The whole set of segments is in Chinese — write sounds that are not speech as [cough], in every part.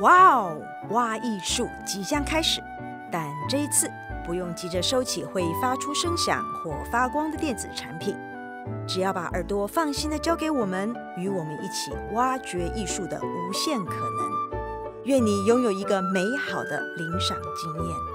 哇哦，挖艺术即将开始，但这一次不用急着收起会发出声响或发光的电子产品，只要把耳朵放心的交给我们，与我们一起挖掘艺术的无限可能。愿你拥有一个美好的聆赏经验。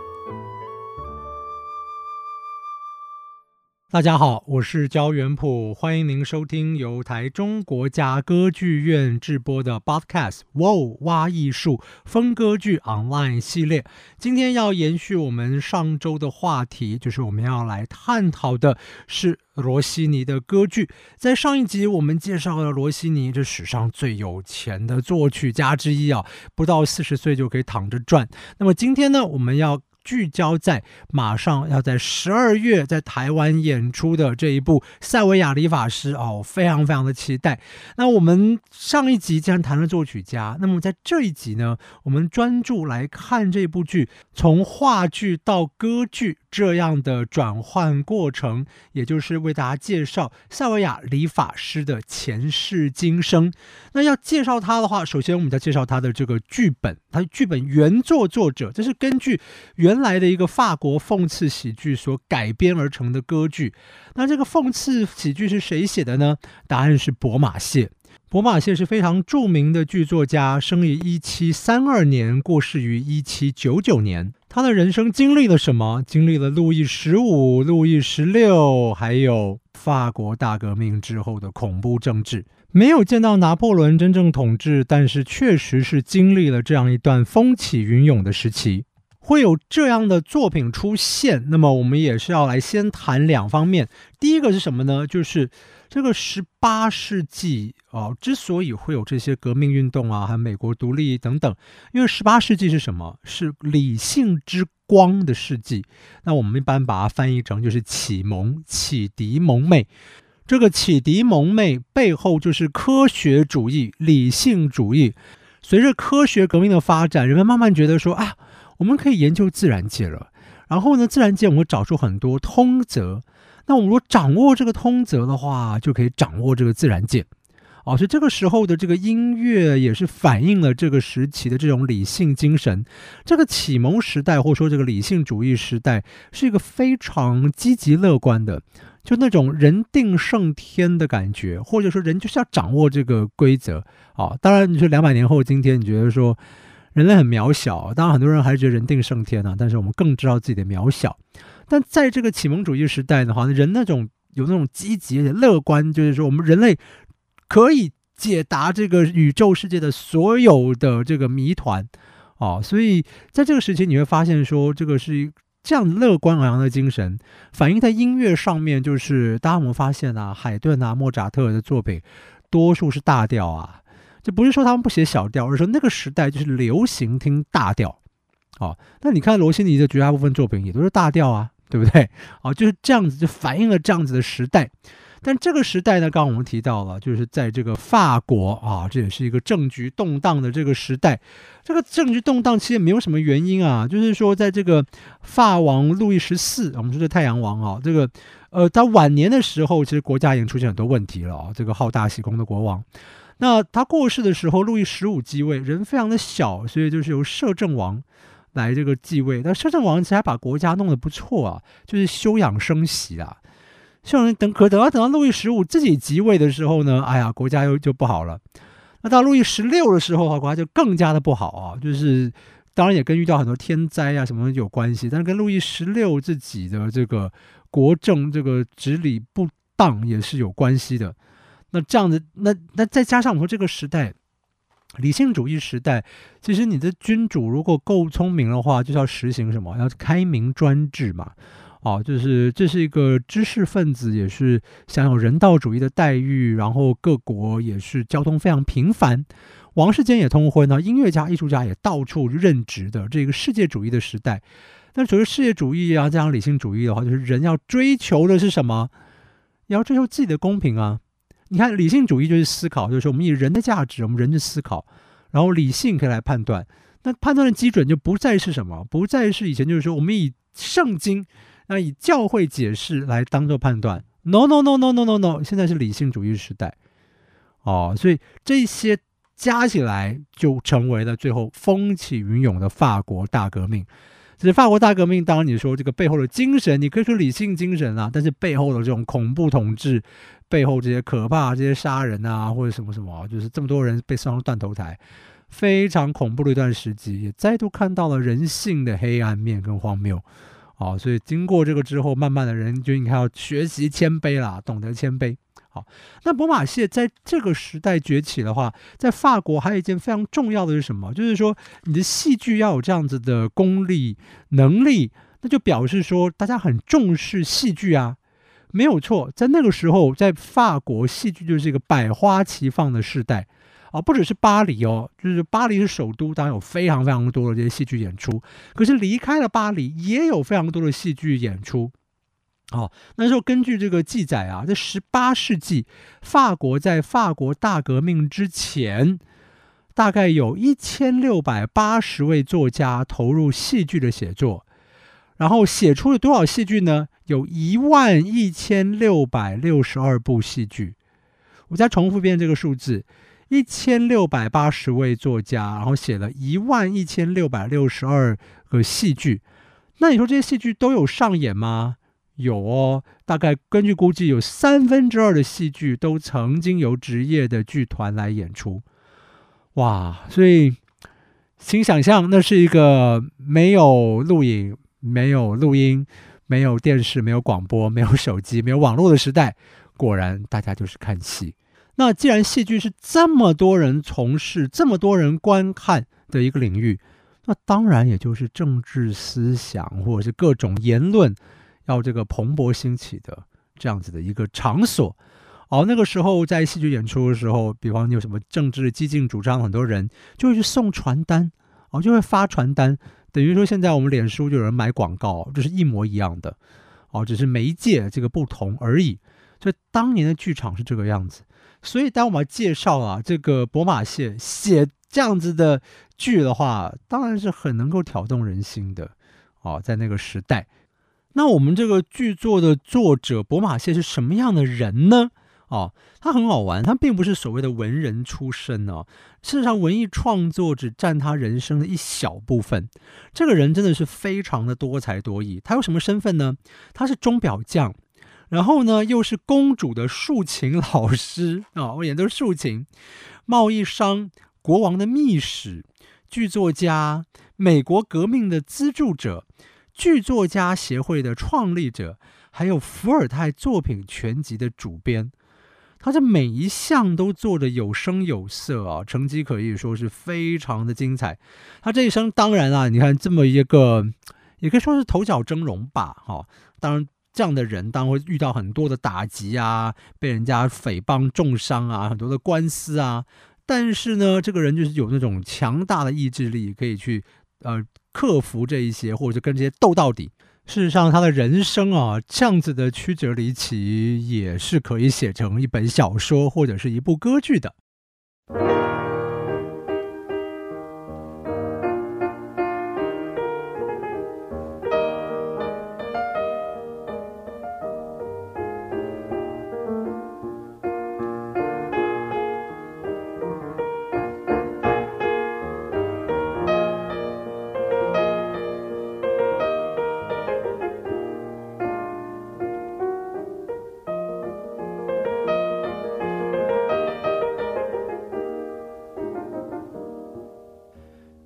大家好，我是焦元溥，欢迎您收听由台中国家歌剧院制播的 Podcast《哇哇艺术风歌剧 Online》系列。今天要延续我们上周的话题，就是我们要来探讨的是罗西尼的歌剧。在上一集，我们介绍了罗西尼，这史上最有钱的作曲家之一啊，不到四十岁就可以躺着赚。那么今天呢，我们要聚焦在马上要在十二月在台湾演出的这一部《塞维亚理发师》哦，非常非常的期待。那我们上一集既然谈了作曲家，那么在这一集呢，我们专注来看这部剧从话剧到歌剧这样的转换过程，也就是为大家介绍塞维亚理发师的前世今生。那要介绍他的话，首先我们要介绍他的这个剧本，他剧本原作作者，这是根据原。原来的一个法国讽刺喜剧所改编而成的歌剧，那这个讽刺喜剧是谁写的呢？答案是博马谢。博马谢是非常著名的剧作家，生于一七三二年，过世于一七九九年。他的人生经历了什么？经历了路易十五、路易十六，还有法国大革命之后的恐怖政治。没有见到拿破仑真正统治，但是确实是经历了这样一段风起云涌的时期。会有这样的作品出现，那么我们也是要来先谈两方面。第一个是什么呢？就是这个十八世纪啊，之所以会有这些革命运动啊，还有美国独立等等，因为十八世纪是什么？是理性之光的世纪。那我们一般把它翻译成就是启蒙、启迪、蒙昧。这个启迪、蒙昧背后就是科学主义、理性主义。随着科学革命的发展，人们慢慢觉得说啊。我们可以研究自然界了，然后呢，自然界我们找出很多通则。那我们如果掌握这个通则的话，就可以掌握这个自然界。哦，所以这个时候的这个音乐也是反映了这个时期的这种理性精神。这个启蒙时代或者说这个理性主义时代是一个非常积极乐观的，就那种人定胜天的感觉，或者说人就是要掌握这个规则。啊、哦，当然你说两百年后今天，你觉得说。人类很渺小，当然很多人还是觉得人定胜天啊，但是我们更知道自己的渺小。但在这个启蒙主义时代的话，人那种有那种积极的乐观，就是说我们人类可以解答这个宇宙世界的所有的这个谜团啊。所以在这个时期，你会发现说，这个是这样乐观昂扬的精神反映在音乐上面，就是大家有没有发现啊？海顿啊、莫扎特的作品，多数是大调啊。就不是说他们不写小调，而是说那个时代就是流行听大调，哦，那你看罗西尼的绝大部分作品也都是大调啊，对不对？哦，就是这样子，就反映了这样子的时代。但这个时代呢，刚刚我们提到了，就是在这个法国啊，这也是一个政局动荡的这个时代。这个政局动荡其实也没有什么原因啊，就是说在这个法王路易十四，我们说这太阳王啊，这个呃，在晚年的时候，其实国家已经出现很多问题了啊，这个好大喜功的国王。那他过世的时候，路易十五继位，人非常的小，所以就是由摄政王来这个继位。但摄政王其实还把国家弄得不错啊，就是休养生息啊。像等，可等到等到路易十五自己即位的时候呢，哎呀，国家又就不好了。那到路易十六的时候，哈，国家就更加的不好啊，就是当然也跟遇到很多天灾啊什么有关系，但是跟路易十六自己的这个国政这个治理不当也是有关系的。那这样子，那那再加上我们说这个时代，理性主义时代，其实你的君主如果够聪明的话，就是要实行什么？要开明专制嘛，哦，就是这是一个知识分子也是享有人道主义的待遇，然后各国也是交通非常频繁，王室间也通婚呢，音乐家、艺术家也到处任职的这个世界主义的时代。但所谓世界主义啊，加上理性主义的话，就是人要追求的是什么？要追求自己的公平啊。你看，理性主义就是思考，就是说我们以人的价值，我们人的思考，然后理性可以来判断。那判断的基准就不再是什么，不再是以前就是说我们以圣经，那以教会解释来当做判断。No no no no no no no，现在是理性主义时代。哦，所以这些加起来就成为了最后风起云涌的法国大革命。其实法国大革命，当然你说这个背后的精神，你可以说理性精神啊，但是背后的这种恐怖统治，背后这些可怕、这些杀人啊，或者什么什么，就是这么多人被送上断头台，非常恐怖的一段时期，也再度看到了人性的黑暗面跟荒谬。啊，所以经过这个之后，慢慢的人就应该要学习谦卑啦，懂得谦卑。好，那博马谢在这个时代崛起的话，在法国还有一件非常重要的是什么？就是说你的戏剧要有这样子的功力能力，那就表示说大家很重视戏剧啊，没有错。在那个时候，在法国戏剧就是一个百花齐放的时代啊，不只是巴黎哦，就是巴黎是首都，当然有非常非常多的这些戏剧演出。可是离开了巴黎，也有非常多的戏剧演出。哦，那时候根据这个记载啊，在十八世纪，法国在法国大革命之前，大概有一千六百八十位作家投入戏剧的写作，然后写出了多少戏剧呢？有一万一千六百六十二部戏剧。我再重复一遍这个数字：一千六百八十位作家，然后写了一万一千六百六十二个戏剧。那你说这些戏剧都有上演吗？有哦，大概根据估计，有三分之二的戏剧都曾经由职业的剧团来演出，哇！所以，请想象，那是一个没有录影、没有录音、没有电视、没有广播、没有手机、没有网络的时代。果然，大家就是看戏。那既然戏剧是这么多人从事、这么多人观看的一个领域，那当然也就是政治思想或者是各种言论。要这个蓬勃兴起的这样子的一个场所，哦，那个时候在戏剧演出的时候，比方你有什么政治激进主张，很多人就会去送传单，哦，就会发传单，等于说现在我们脸书就有人买广告，这是一模一样的，哦，只是媒介这个不同而已。所以当年的剧场是这个样子，所以当我们介绍啊这个博马谢写这样子的剧的话，当然是很能够挑动人心的，哦，在那个时代。那我们这个剧作的作者博马谢是什么样的人呢？哦，他很好玩，他并不是所谓的文人出身哦。事实上，文艺创作只占他人生的一小部分。这个人真的是非常的多才多艺。他有什么身份呢？他是钟表匠，然后呢又是公主的竖琴老师啊，我、演的是竖琴。贸易商，国王的密使，剧作家，美国革命的资助者。剧作家协会的创立者，还有伏尔泰作品全集的主编，他这每一项都做得有声有色啊，成绩可以说是非常的精彩。他这一生当然啊，你看这么一个，也可以说是头角峥嵘吧，哈。当然这样的人当然会遇到很多的打击啊，被人家诽谤重伤啊，很多的官司啊。但是呢，这个人就是有那种强大的意志力，可以去呃。克服这一些，或者跟这些斗到底。事实上，他的人生啊，这样子的曲折离奇，也是可以写成一本小说或者是一部歌剧的。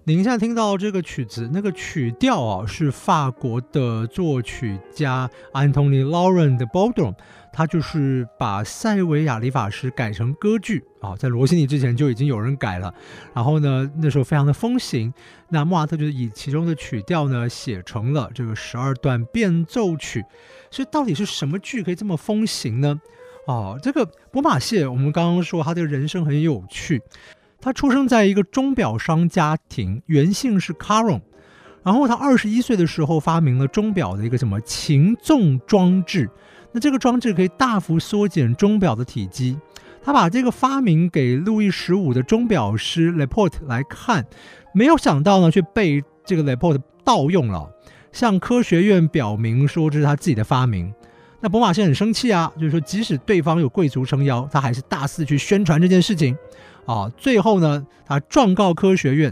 您现在听到这个曲子，那个曲调啊，是法国的作曲家 Anthony Laurent de Bodron，他就是把塞维亚理发师改成歌剧啊，在罗西尼之前就已经有人改了，然后呢，那时候非常的风行，那莫扎特就是以其中的曲调呢写成了这个十二段变奏曲，所以到底是什么剧可以这么风行呢？哦，这个波马谢，我们刚刚说他的人生很有趣。他出生在一个钟表商家庭，原姓是 Caron，然后他二十一岁的时候发明了钟表的一个什么擒纵装置，那这个装置可以大幅缩减钟表的体积。他把这个发明给路易十五的钟表师 Leport 来看，没有想到呢，却被这个 Leport 盗用了，向科学院表明说这是他自己的发明。那博玛谢很生气啊，就是说即使对方有贵族撑腰，他还是大肆去宣传这件事情。啊，最后呢，他状告科学院，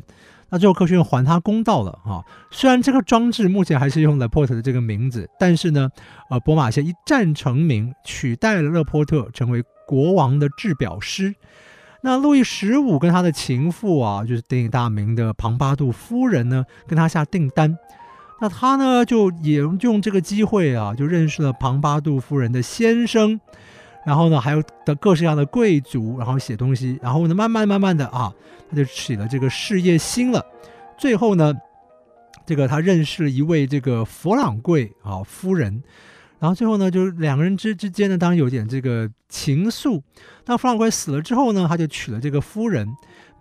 那最后科学院还他公道了啊。虽然这个装置目前还是用勒波特的这个名字，但是呢，呃，博马谢一战成名，取代了勒波特成为国王的制表师。那路易十五跟他的情妇啊，就是鼎鼎大名的庞巴杜夫人呢，跟他下订单。那他呢，就也用这个机会啊，就认识了庞巴杜夫人的先生，然后呢，还有的各式各样的贵族，然后写东西，然后呢，慢慢慢慢的啊，他就起了这个事业心了。最后呢，这个他认识了一位这个佛朗贵啊夫人。然后最后呢，就是两个人之之间呢，当然有点这个情愫。那弗朗贵死了之后呢，他就娶了这个夫人，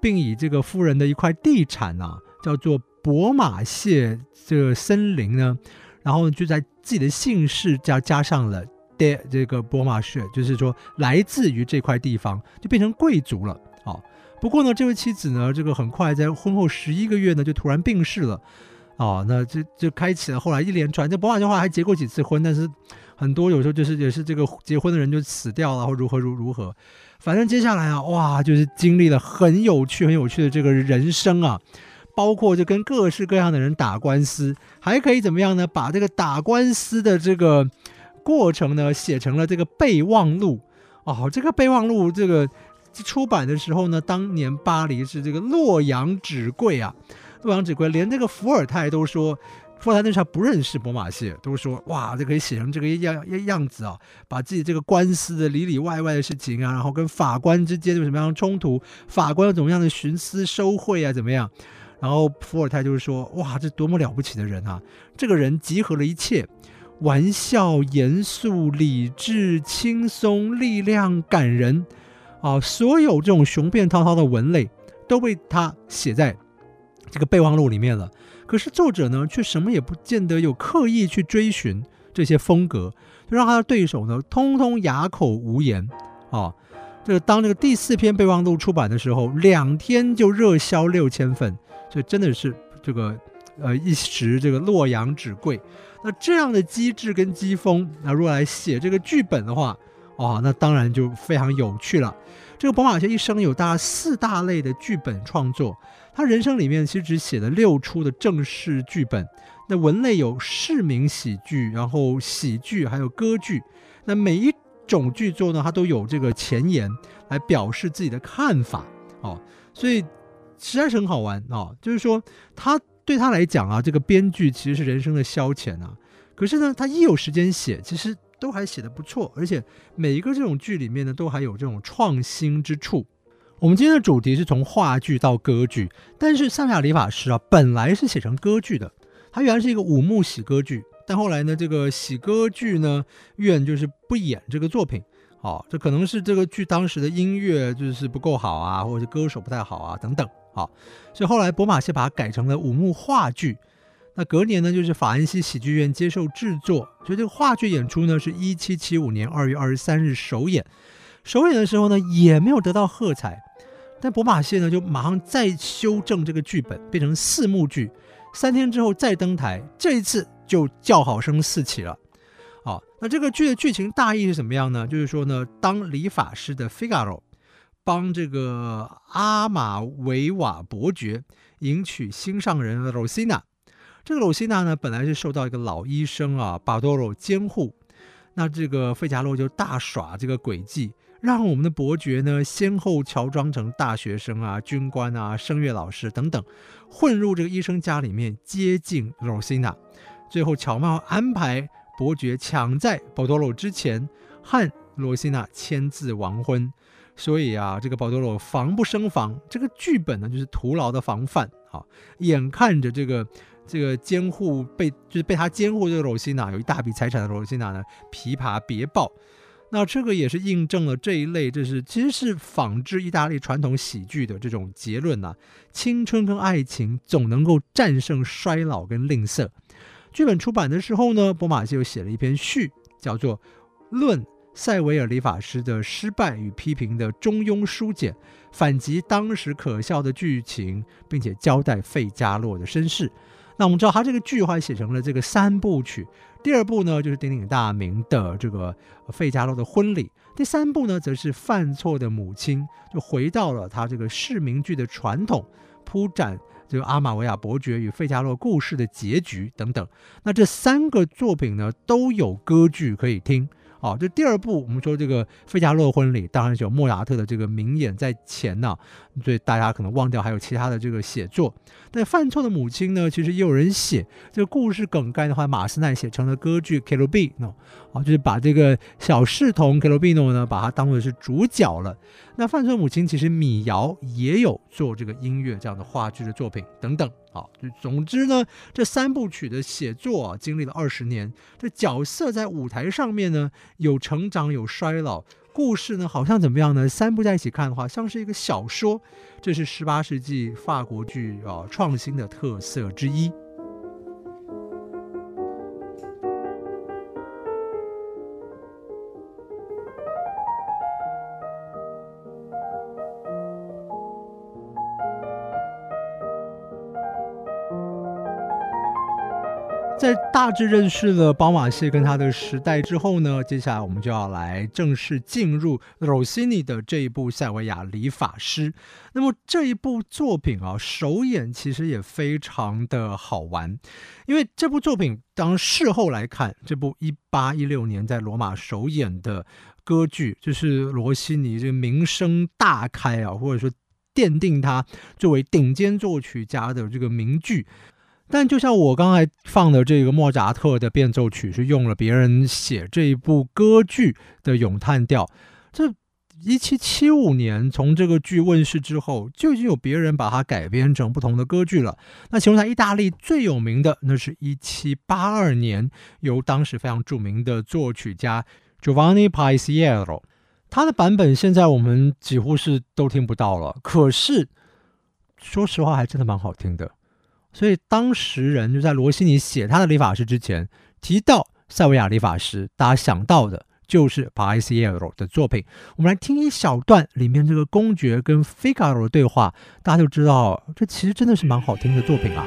并以这个夫人的一块地产啊，叫做博马谢这个森林呢，然后就在自己的姓氏加加上了的这个博玛谢，就是说来自于这块地方，就变成贵族了。啊，不过呢，这位妻子呢，这个很快在婚后十一个月呢，就突然病逝了。哦，那这就开启了后来一连串。这博玛谢还结过几次婚，但是很多有时候就是也是这个结婚的人就死掉了，或如何如如何。反正接下来啊，哇，就是经历了很有趣、很有趣的这个人生啊，包括就跟各式各样的人打官司，还可以怎么样呢？把这个打官司的这个过程呢写成了这个备忘录。哦，这个备忘录这个出版的时候呢，当年巴黎是这个洛阳纸贵啊。洛阳纸贵，连这个伏尔泰都说，伏尔泰那时候不认识博马谢，都说哇，这可以写成这个样样子啊，把自己这个官司的里里外外的事情啊，然后跟法官之间有什么样的冲突，法官有怎么样的徇私收贿啊，怎么样？然后伏尔泰就是说，哇，这多么了不起的人啊！这个人集合了一切，玩笑、严肃、理智、轻松、力量、感人啊，所有这种雄辩滔滔的文类都被他写在。这个备忘录里面了，可是作者呢，却什么也不见得有刻意去追寻这些风格，就让他的对手呢，通通哑口无言啊。这个当这个第四篇备忘录出版的时候，两天就热销六千份，所以真的是这个呃一时这个洛阳纸贵。那这样的机智跟机锋，那如果来写这个剧本的话，哦，那当然就非常有趣了。这个博马谢一生有大四大类的剧本创作。他人生里面其实只写了六出的正式剧本，那文类有市民喜剧，然后喜剧，还有歌剧。那每一种剧作呢，他都有这个前言来表示自己的看法哦，所以实在是很好玩哦。就是说，他对他来讲啊，这个编剧其实是人生的消遣啊。可是呢，他一有时间写，其实都还写得不错，而且每一个这种剧里面呢，都还有这种创新之处。我们今天的主题是从话剧到歌剧，但是萨米亚理发师啊，本来是写成歌剧的，他原来是一个五幕喜歌剧，但后来呢，这个喜歌剧呢院就是不演这个作品，哦，这可能是这个剧当时的音乐就是不够好啊，或者是歌手不太好啊等等，好、所以后来博马谢把它改成了五幕话剧，那隔年呢就是法兰西喜剧院接受制作，所以这个话剧演出呢是一七七五年二月二十三日首演。首演的时候呢，也没有得到喝彩，但博马谢呢就马上再修正这个剧本，变成四幕剧。三天之后再登台，这一次就叫好声四起了。好，那这个剧的剧情大意是什么样呢？就是说呢，当理发师的费加罗帮这个阿玛维瓦伯爵迎娶心上人的罗西娜，这个罗西娜呢本来是受到一个老医生啊巴多罗监护，那这个费加罗就大耍这个诡计。让我们的伯爵呢，先后乔装成大学生啊、军官啊、声乐老师等等，混入这个医生家里面接近罗西娜，最后巧妙安排伯爵抢在巴多罗之前和罗西娜签字完婚。所以啊，这个保多罗防不胜防，这个剧本呢就是徒劳的防范啊。眼看着这个这个监护被就是被他监护这个罗西娜有一大笔财产的罗西娜呢，琵琶别抱。那这个也是印证了这一类，就是其实是仿制意大利传统喜剧的这种结论呐、青春跟爱情总能够战胜衰老跟吝啬。剧本出版的时候呢，博玛谢又写了一篇序，叫做《论塞维尔理发师的失败与批评的中庸书简》，反击当时可笑的剧情，并且交代费加洛的身世。那我们知道他这个剧后来写成了这个三部曲，第二部呢就是鼎鼎大名的这个费加洛的婚礼，第三部呢则是犯错的母亲，就回到了他这个市民剧的传统，铺展这个阿玛维亚伯爵与费加洛故事的结局等等。那这三个作品呢都有歌剧可以听。好，这第二部我们说这个费加洛婚礼，当然有莫扎特的这个名演在前呢、所以大家可能忘掉还有其他的这个写作。但犯错的母亲呢，其实也有人写这个故事梗概的话，马斯奈写成了歌剧《Cherubino》啊，就是把这个小侍童 Cherubino 呢，把它当做是主角了。那犯错的母亲其实米瑶也有做这个音乐这样的话剧的作品等等。好，就总之呢，这三部曲的写作啊，经历了二十年。这角色在舞台上面呢，有成长，有衰老。故事呢，好像怎么样呢？三部在一起看的话，像是一个小说。这是十八世纪法国剧啊创新的特色之一。大致认识了宝马系跟他的时代之后呢，接下来我们就要来正式进入罗西尼的这一部《塞维亚理发师》。那么这一部作品啊，首演其实也非常的好玩，因为这部作品当事后来看，这部一八一六年在罗马首演的歌剧，就是罗西尼这个名声大开啊，或者说奠定他作为顶尖作曲家的这个名句。但就像我刚才放的这个莫扎特的变奏曲，是用了别人写这一部歌剧的咏叹调。这一七七五年从这个剧问世之后，就已经有别人把它改编成不同的歌剧了。那其中在意大利最有名的，那是一七八二年由当时非常著名的作曲家 Giovanni Paisiello，他的版本现在我们几乎是都听不到了。可是说实话，还真的蛮好听的。所以当时人就在罗西尼写他的理发师之前提到塞维亚理发师，大家想到的就是帕伊西耶罗的作品。我们来听一小段里面这个公爵跟费加罗的对话，大家就知道这其实真的是蛮好听的作品啊。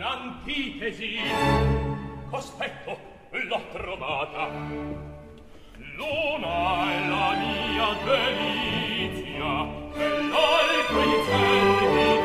un'antitesi cospetto l'ho trovata l'una è la mia delizia e l'altra i certi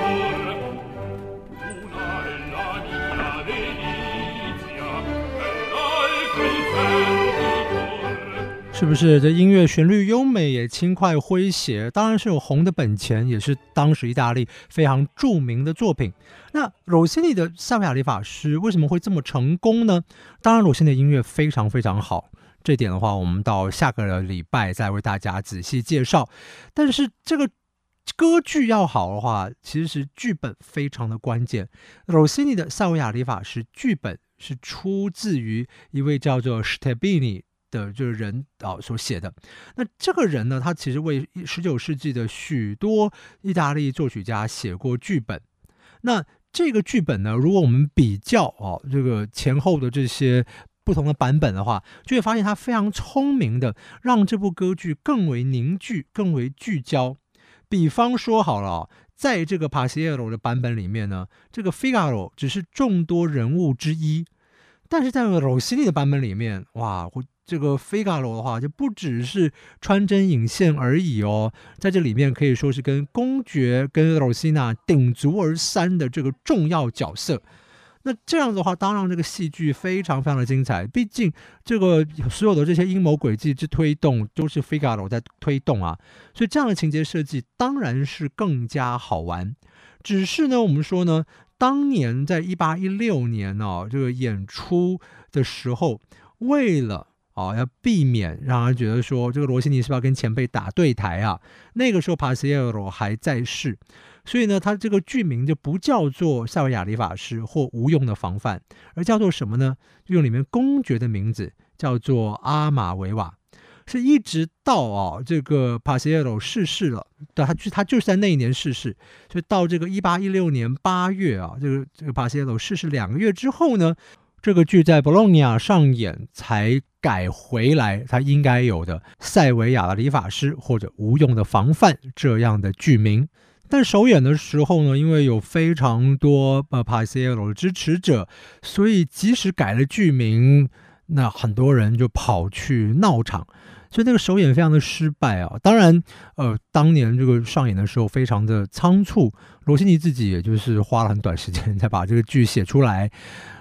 是不是这音乐旋律优美也轻快诙谐？当然是有红的本钱，也是当时意大利非常著名的作品。那罗西尼的《塞维亚理发师》为什么会这么成功呢？当然，罗西尼的音乐非常非常好，这点的话，我们到下个礼拜再为大家仔细介绍。但是这个歌剧要好的话，其实剧本非常的关键。罗西尼的《塞维亚理发师》剧本是出自于一位叫做史特比尼。的就是人啊所写的，那这个人呢，他其实为十九世纪的许多意大利作曲家写过剧本。那这个剧本呢，如果我们比较啊这个前后的这些不同的版本的话，就会发现他非常聪明的让这部歌剧更为凝聚、更为聚焦。比方说好了，在这个帕西耶罗的版本里面呢，这个费加罗只是众多人物之一，但是在罗西尼的版本里面，哇，我。这个费加罗的话，就不只是穿针引线而已哦，在这里面可以说是跟公爵跟罗西娜鼎足而三的这个重要角色。那这样子的话，当然这个戏剧非常非常的精彩。毕竟这个所有的这些阴谋诡计之推动，都是费加罗在推动啊，所以这样的情节设计当然是更加好玩。只是呢，我们说呢，当年在一八一六年呢、这个演出的时候，为了哦，要避免让人觉得说这个罗西尼是不是要跟前辈打对台啊？那个时候帕西耶罗还在世，所以呢，他这个剧名就不叫做塞维亚理法师或无用的防范，而叫做什么呢？就用里面公爵的名字叫做阿玛维瓦。是一直到啊这个帕西耶罗逝世了，对，他就他就是在那一年逝世，所以到这个一八一六年八月啊，这个这个帕西耶罗逝世两个月之后呢。这个剧在博洛尼亚上演才改回来，它应该有的塞维亚的理发师或者无用的防范这样的剧名。但首演的时候呢，因为有非常多呃帕西尔的支持者，所以即使改了剧名，那很多人就跑去闹场，所以那个首演非常的失败啊。当然，呃，当年这个上演的时候非常的仓促，罗西尼自己也就是花了很短时间 [laughs] 才把这个剧写出来，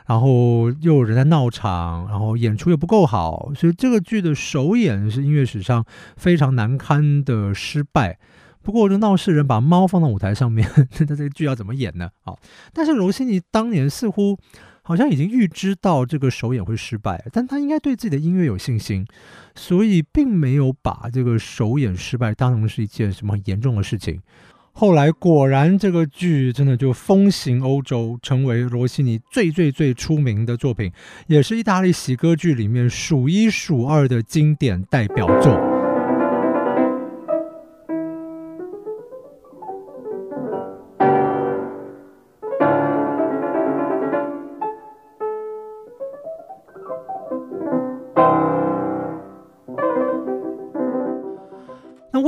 然后又有人在闹场，然后演出又不够好，所以这个剧的首演是音乐史上非常难堪的失败。不过，这闹事人把猫放到舞台上面，[laughs] 那这个剧要怎么演呢？好，但是罗西尼当年似乎好像已经预知到这个首演会失败，但他应该对自己的音乐有信心，所以并没有把这个首演失败当成是一件什么很严重的事情。后来果然，这个剧真的就风行欧洲，成为罗西尼最最最出名的作品，也是意大利喜歌剧里面数一数二的经典代表作。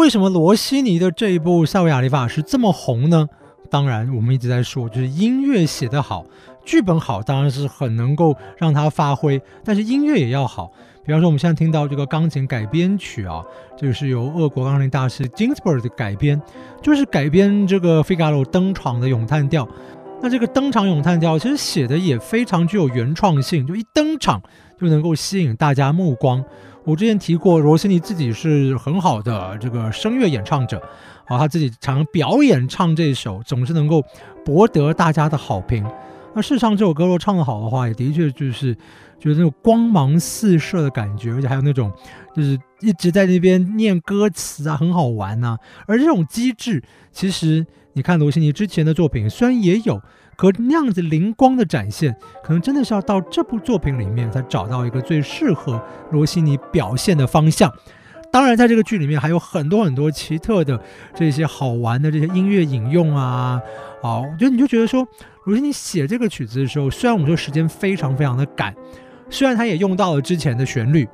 为什么罗西尼的这一部《塞维亚理发师》这么红呢？当然，我们一直在说，就是音乐写得好，剧本好，当然是很能够让他发挥。但是音乐也要好。比方说，我们现在听到这个钢琴改编曲啊，这个是由俄国钢琴大师 Ginsberg 的改编，就是改编这个费加罗登场的咏叹调。那这个登场咏叹调其实写的也非常具有原创性，就一登场就能够吸引大家目光。我之前提过，罗西尼自己是很好的这个声乐演唱者，啊，他自己常表演唱这首，总是能够博得大家的好评。那事实上，这首歌若唱得好的话，也的确就是就是那种光芒四射的感觉，而且还有那种就是一直在那边念歌词啊，很好玩呐、而这种机制，其实你看罗西尼之前的作品虽然也有。可那样子灵光的展现，可能真的是要到这部作品里面才找到一个最适合罗西尼表现的方向。当然，在这个剧里面还有很多很多奇特的这些好玩的这些音乐引用啊，好，我觉得你就觉得说，罗西尼写这个曲子的时候，虽然我们说时间非常非常的赶，虽然他也用到了之前的旋律，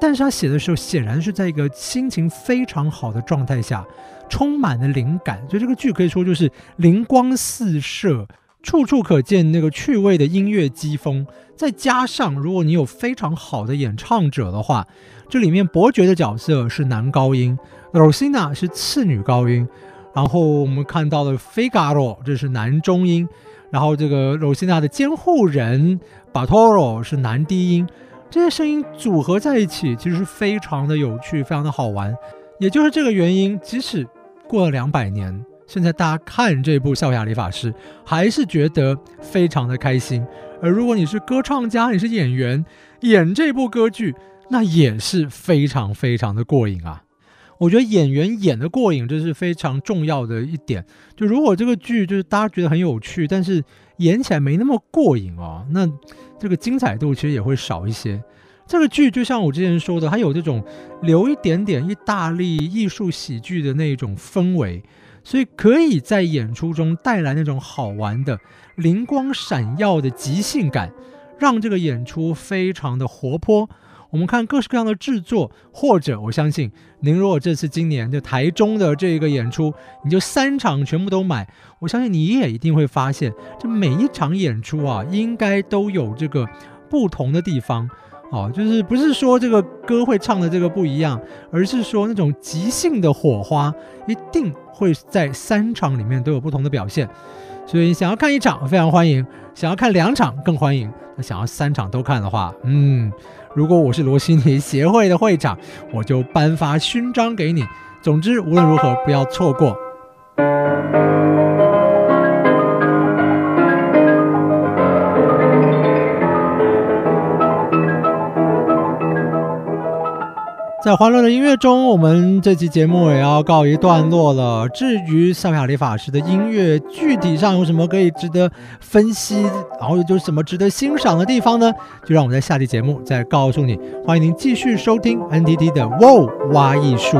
但是他写的时候显然是在一个心情非常好的状态下，充满了灵感，所以这个剧可以说就是灵光四射。处处可见那个趣味的音乐机锋，再加上如果你有非常好的演唱者的话，这里面伯爵的角色是男高音，Rosina 是次女高音，然后我们看到了 Figaro 这是男中音，然后这个 Rosina 的监护人 Bartolo 是男低音，这些声音组合在一起，其实是非常的有趣，非常的好玩。也就是这个原因，即使过了两百年。现在大家看这部《笑雅理发师》，还是觉得非常的开心。而如果你是歌唱家，你是演员，演这部歌剧，那也是非常非常的过瘾啊！我觉得演员演的过瘾，这是非常重要的一点。就如果这个剧就是大家觉得很有趣，但是演起来没那么过瘾哦，那这个精彩度其实也会少一些。这个剧就像我之前说的，它有这种留一点点意大利艺术喜剧的那种氛围。所以可以在演出中带来那种好玩的、灵光闪耀的即兴感，让这个演出非常的活泼。我们看各式各样的制作，或者我相信您如果这次今年就台中的这个演出，你就三场全部都买，我相信你也一定会发现，这每一场演出啊，应该都有这个不同的地方。哦，就是不是说这个歌会唱的这个不一样，而是说那种即兴的火花一定会在三场里面都有不同的表现。所以想要看一场非常欢迎，想要看两场更欢迎。那想要三场都看的话，嗯，如果我是罗西尼协会的会长，我就颁发勋章给你。总之，无论如何不要错过。在欢乐的音乐中，我们这期节目也要告一段落了。至于塞维亚理发师的音乐具体上有什么可以值得分析，然后又有什么值得欣赏的地方呢？就让我们在下期节目再告诉你。欢迎您继续收听 NTT 的哇挖艺术。